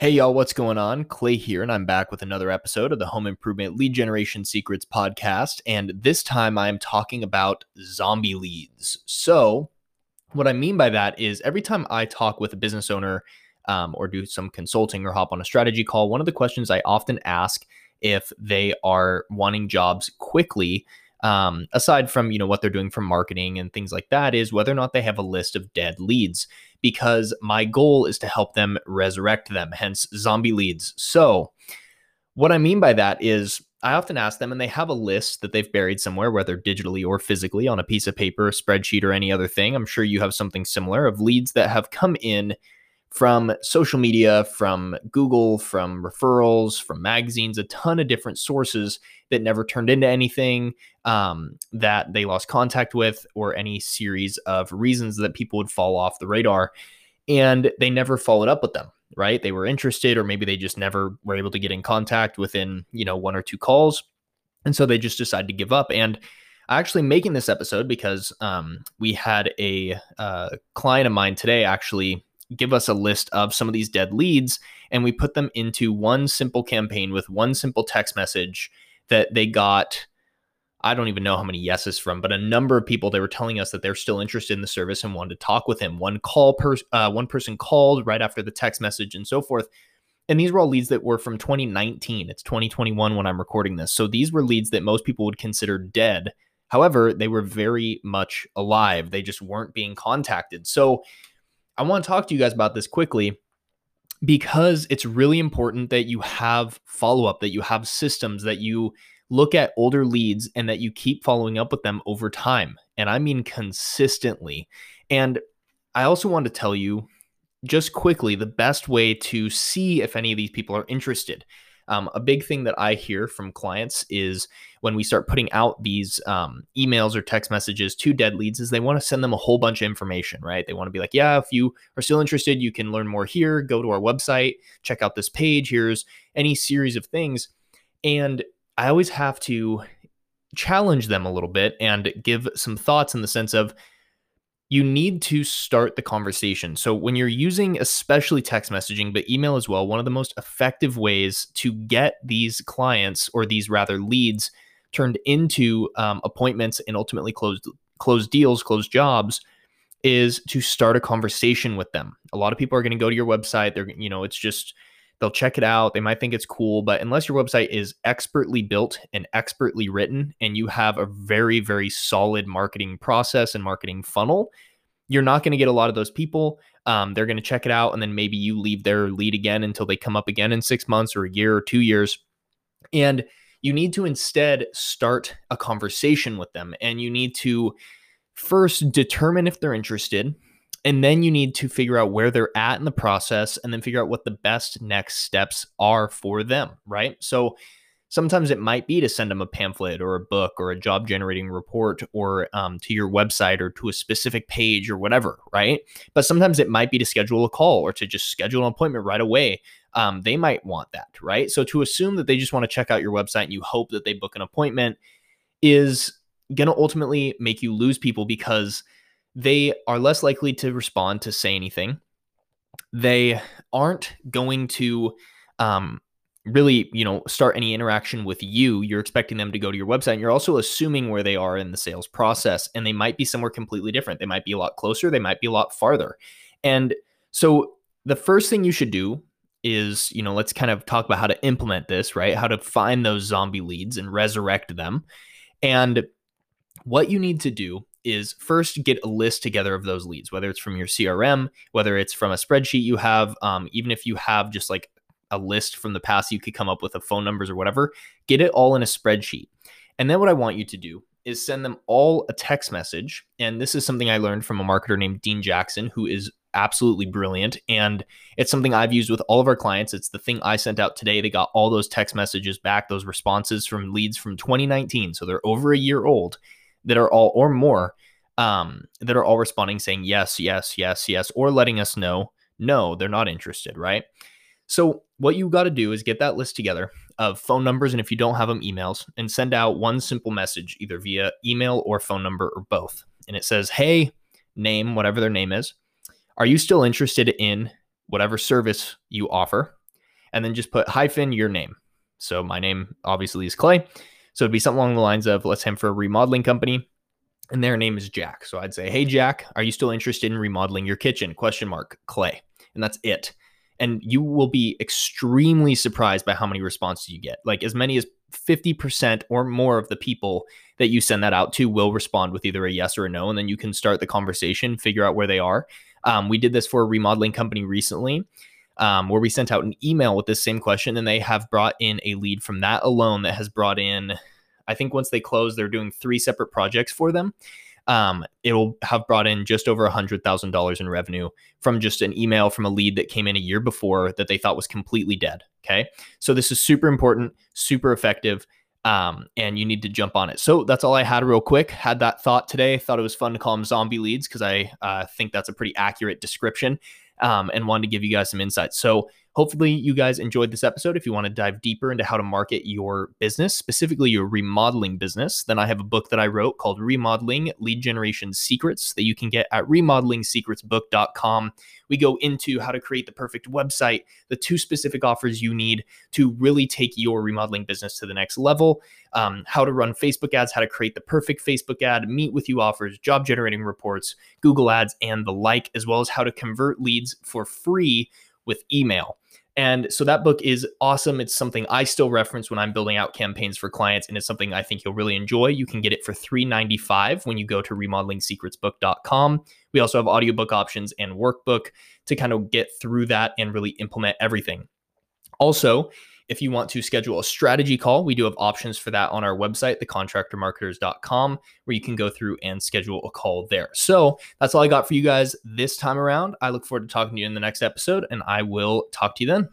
Hey, y'all, what's going on? Clay here, and I'm back with another episode of the Home Improvement Lead Generation Secrets podcast. And this time I'm talking about zombie leads. So, what I mean by that is every time I talk with a business owner um, or do some consulting or hop on a strategy call, one of the questions I often ask if they are wanting jobs quickly um, aside from you know what they're doing for marketing and things like that is whether or not they have a list of dead leads because my goal is to help them resurrect them hence zombie leads. So what i mean by that is i often ask them and they have a list that they've buried somewhere whether digitally or physically on a piece of paper a spreadsheet or any other thing. I'm sure you have something similar of leads that have come in from social media, from Google, from referrals, from magazines, a ton of different sources that never turned into anything um, that they lost contact with, or any series of reasons that people would fall off the radar. And they never followed up with them, right? They were interested, or maybe they just never were able to get in contact within, you know, one or two calls. And so they just decided to give up. And actually making this episode because um, we had a uh, client of mine today actually give us a list of some of these dead leads and we put them into one simple campaign with one simple text message that they got I don't even know how many yeses from, but a number of people they were telling us that they're still interested in the service and wanted to talk with him. One call per uh, one person called right after the text message and so forth. And these were all leads that were from 2019. It's 2021 when I'm recording this. So these were leads that most people would consider dead. However, they were very much alive. They just weren't being contacted. So I want to talk to you guys about this quickly because it's really important that you have follow up, that you have systems, that you look at older leads and that you keep following up with them over time. And I mean consistently. And I also want to tell you just quickly the best way to see if any of these people are interested. Um, a big thing that I hear from clients is when we start putting out these um, emails or text messages to dead leads is they want to send them a whole bunch of information, right? They want to be like, yeah, if you are still interested, you can learn more here. Go to our website, check out this page. Here's any series of things. And I always have to challenge them a little bit and give some thoughts in the sense of you need to start the conversation. So, when you're using especially text messaging, but email as well, one of the most effective ways to get these clients or these rather leads turned into um, appointments and ultimately closed closed deals, closed jobs is to start a conversation with them. A lot of people are going to go to your website. They're, you know, it's just they'll check it out. They might think it's cool, but unless your website is expertly built and expertly written and you have a very, very solid marketing process and marketing funnel, you're not going to get a lot of those people. Um, they're going to check it out and then maybe you leave their lead again until they come up again in six months or a year or two years. And you need to instead start a conversation with them and you need to first determine if they're interested and then you need to figure out where they're at in the process and then figure out what the best next steps are for them right? So sometimes it might be to send them a pamphlet or a book or a job generating report or um, to your website or to a specific page or whatever right? But sometimes it might be to schedule a call or to just schedule an appointment right away. Um, they might want that, right? So to assume that they just want to check out your website and you hope that they book an appointment is going to ultimately make you lose people because they are less likely to respond to say anything. They aren't going to um, really, you know, start any interaction with you. You're expecting them to go to your website and you're also assuming where they are in the sales process and they might be somewhere completely different. They might be a lot closer, they might be a lot farther. And so the first thing you should do is, you know, let's kind of talk about how to implement this, right? How to find those zombie leads and resurrect them. And what you need to do is first get a list together of those leads, whether it's from your CRM, whether it's from a spreadsheet you have, um, even if you have just like a list from the past, you could come up with a phone numbers or whatever, get it all in a spreadsheet. And then what I want you to do is send them all a text message. And this is something I learned from a marketer named Dean Jackson, who is absolutely brilliant. And it's something I've used with all of our clients. It's the thing I sent out today. They got all those text messages back, those responses from leads from 2019. So they're over a year old that are all or more um, that are all responding saying yes, yes, yes, yes, or letting us know no, they're not interested, right? So what you got to do is get that list together of phone numbers and if you don't have them emails and send out one simple message either via email or phone number or both. And it says, "Hey, name whatever their name is. Are you still interested in whatever service you offer? and then just put hyphen your name. So my name obviously is Clay. So it'd be something along the lines of let's say for a remodeling company and their name is Jack. So I'd say, "Hey Jack, are you still interested in remodeling your kitchen?" question mark Clay. And that's it. And you will be extremely surprised by how many responses you get. Like as many as 50% or more of the people that you send that out to will respond with either a yes or a no. And then you can start the conversation, figure out where they are. Um, we did this for a remodeling company recently. Um, where we sent out an email with this same question, and they have brought in a lead from that alone that has brought in, I think once they close, they're doing three separate projects for them. Um, it'll have brought in just over a hundred thousand dollars in revenue from just an email from a lead that came in a year before that they thought was completely dead. Okay, so this is super important, super effective um, and you need to jump on it. So that's all I had, real quick. Had that thought today. Thought it was fun to call them zombie leads because I uh, think that's a pretty accurate description, um, and wanted to give you guys some insights. So Hopefully, you guys enjoyed this episode. If you want to dive deeper into how to market your business, specifically your remodeling business, then I have a book that I wrote called Remodeling Lead Generation Secrets that you can get at remodelingsecretsbook.com. We go into how to create the perfect website, the two specific offers you need to really take your remodeling business to the next level, um, how to run Facebook ads, how to create the perfect Facebook ad, meet with you offers, job generating reports, Google ads, and the like, as well as how to convert leads for free with email. And so that book is awesome. It's something I still reference when I'm building out campaigns for clients, and it's something I think you'll really enjoy. You can get it for $3.95 when you go to remodelingsecretsbook.com. We also have audiobook options and workbook to kind of get through that and really implement everything. Also, if you want to schedule a strategy call, we do have options for that on our website, thecontractormarketers.com, where you can go through and schedule a call there. So that's all I got for you guys this time around. I look forward to talking to you in the next episode, and I will talk to you then.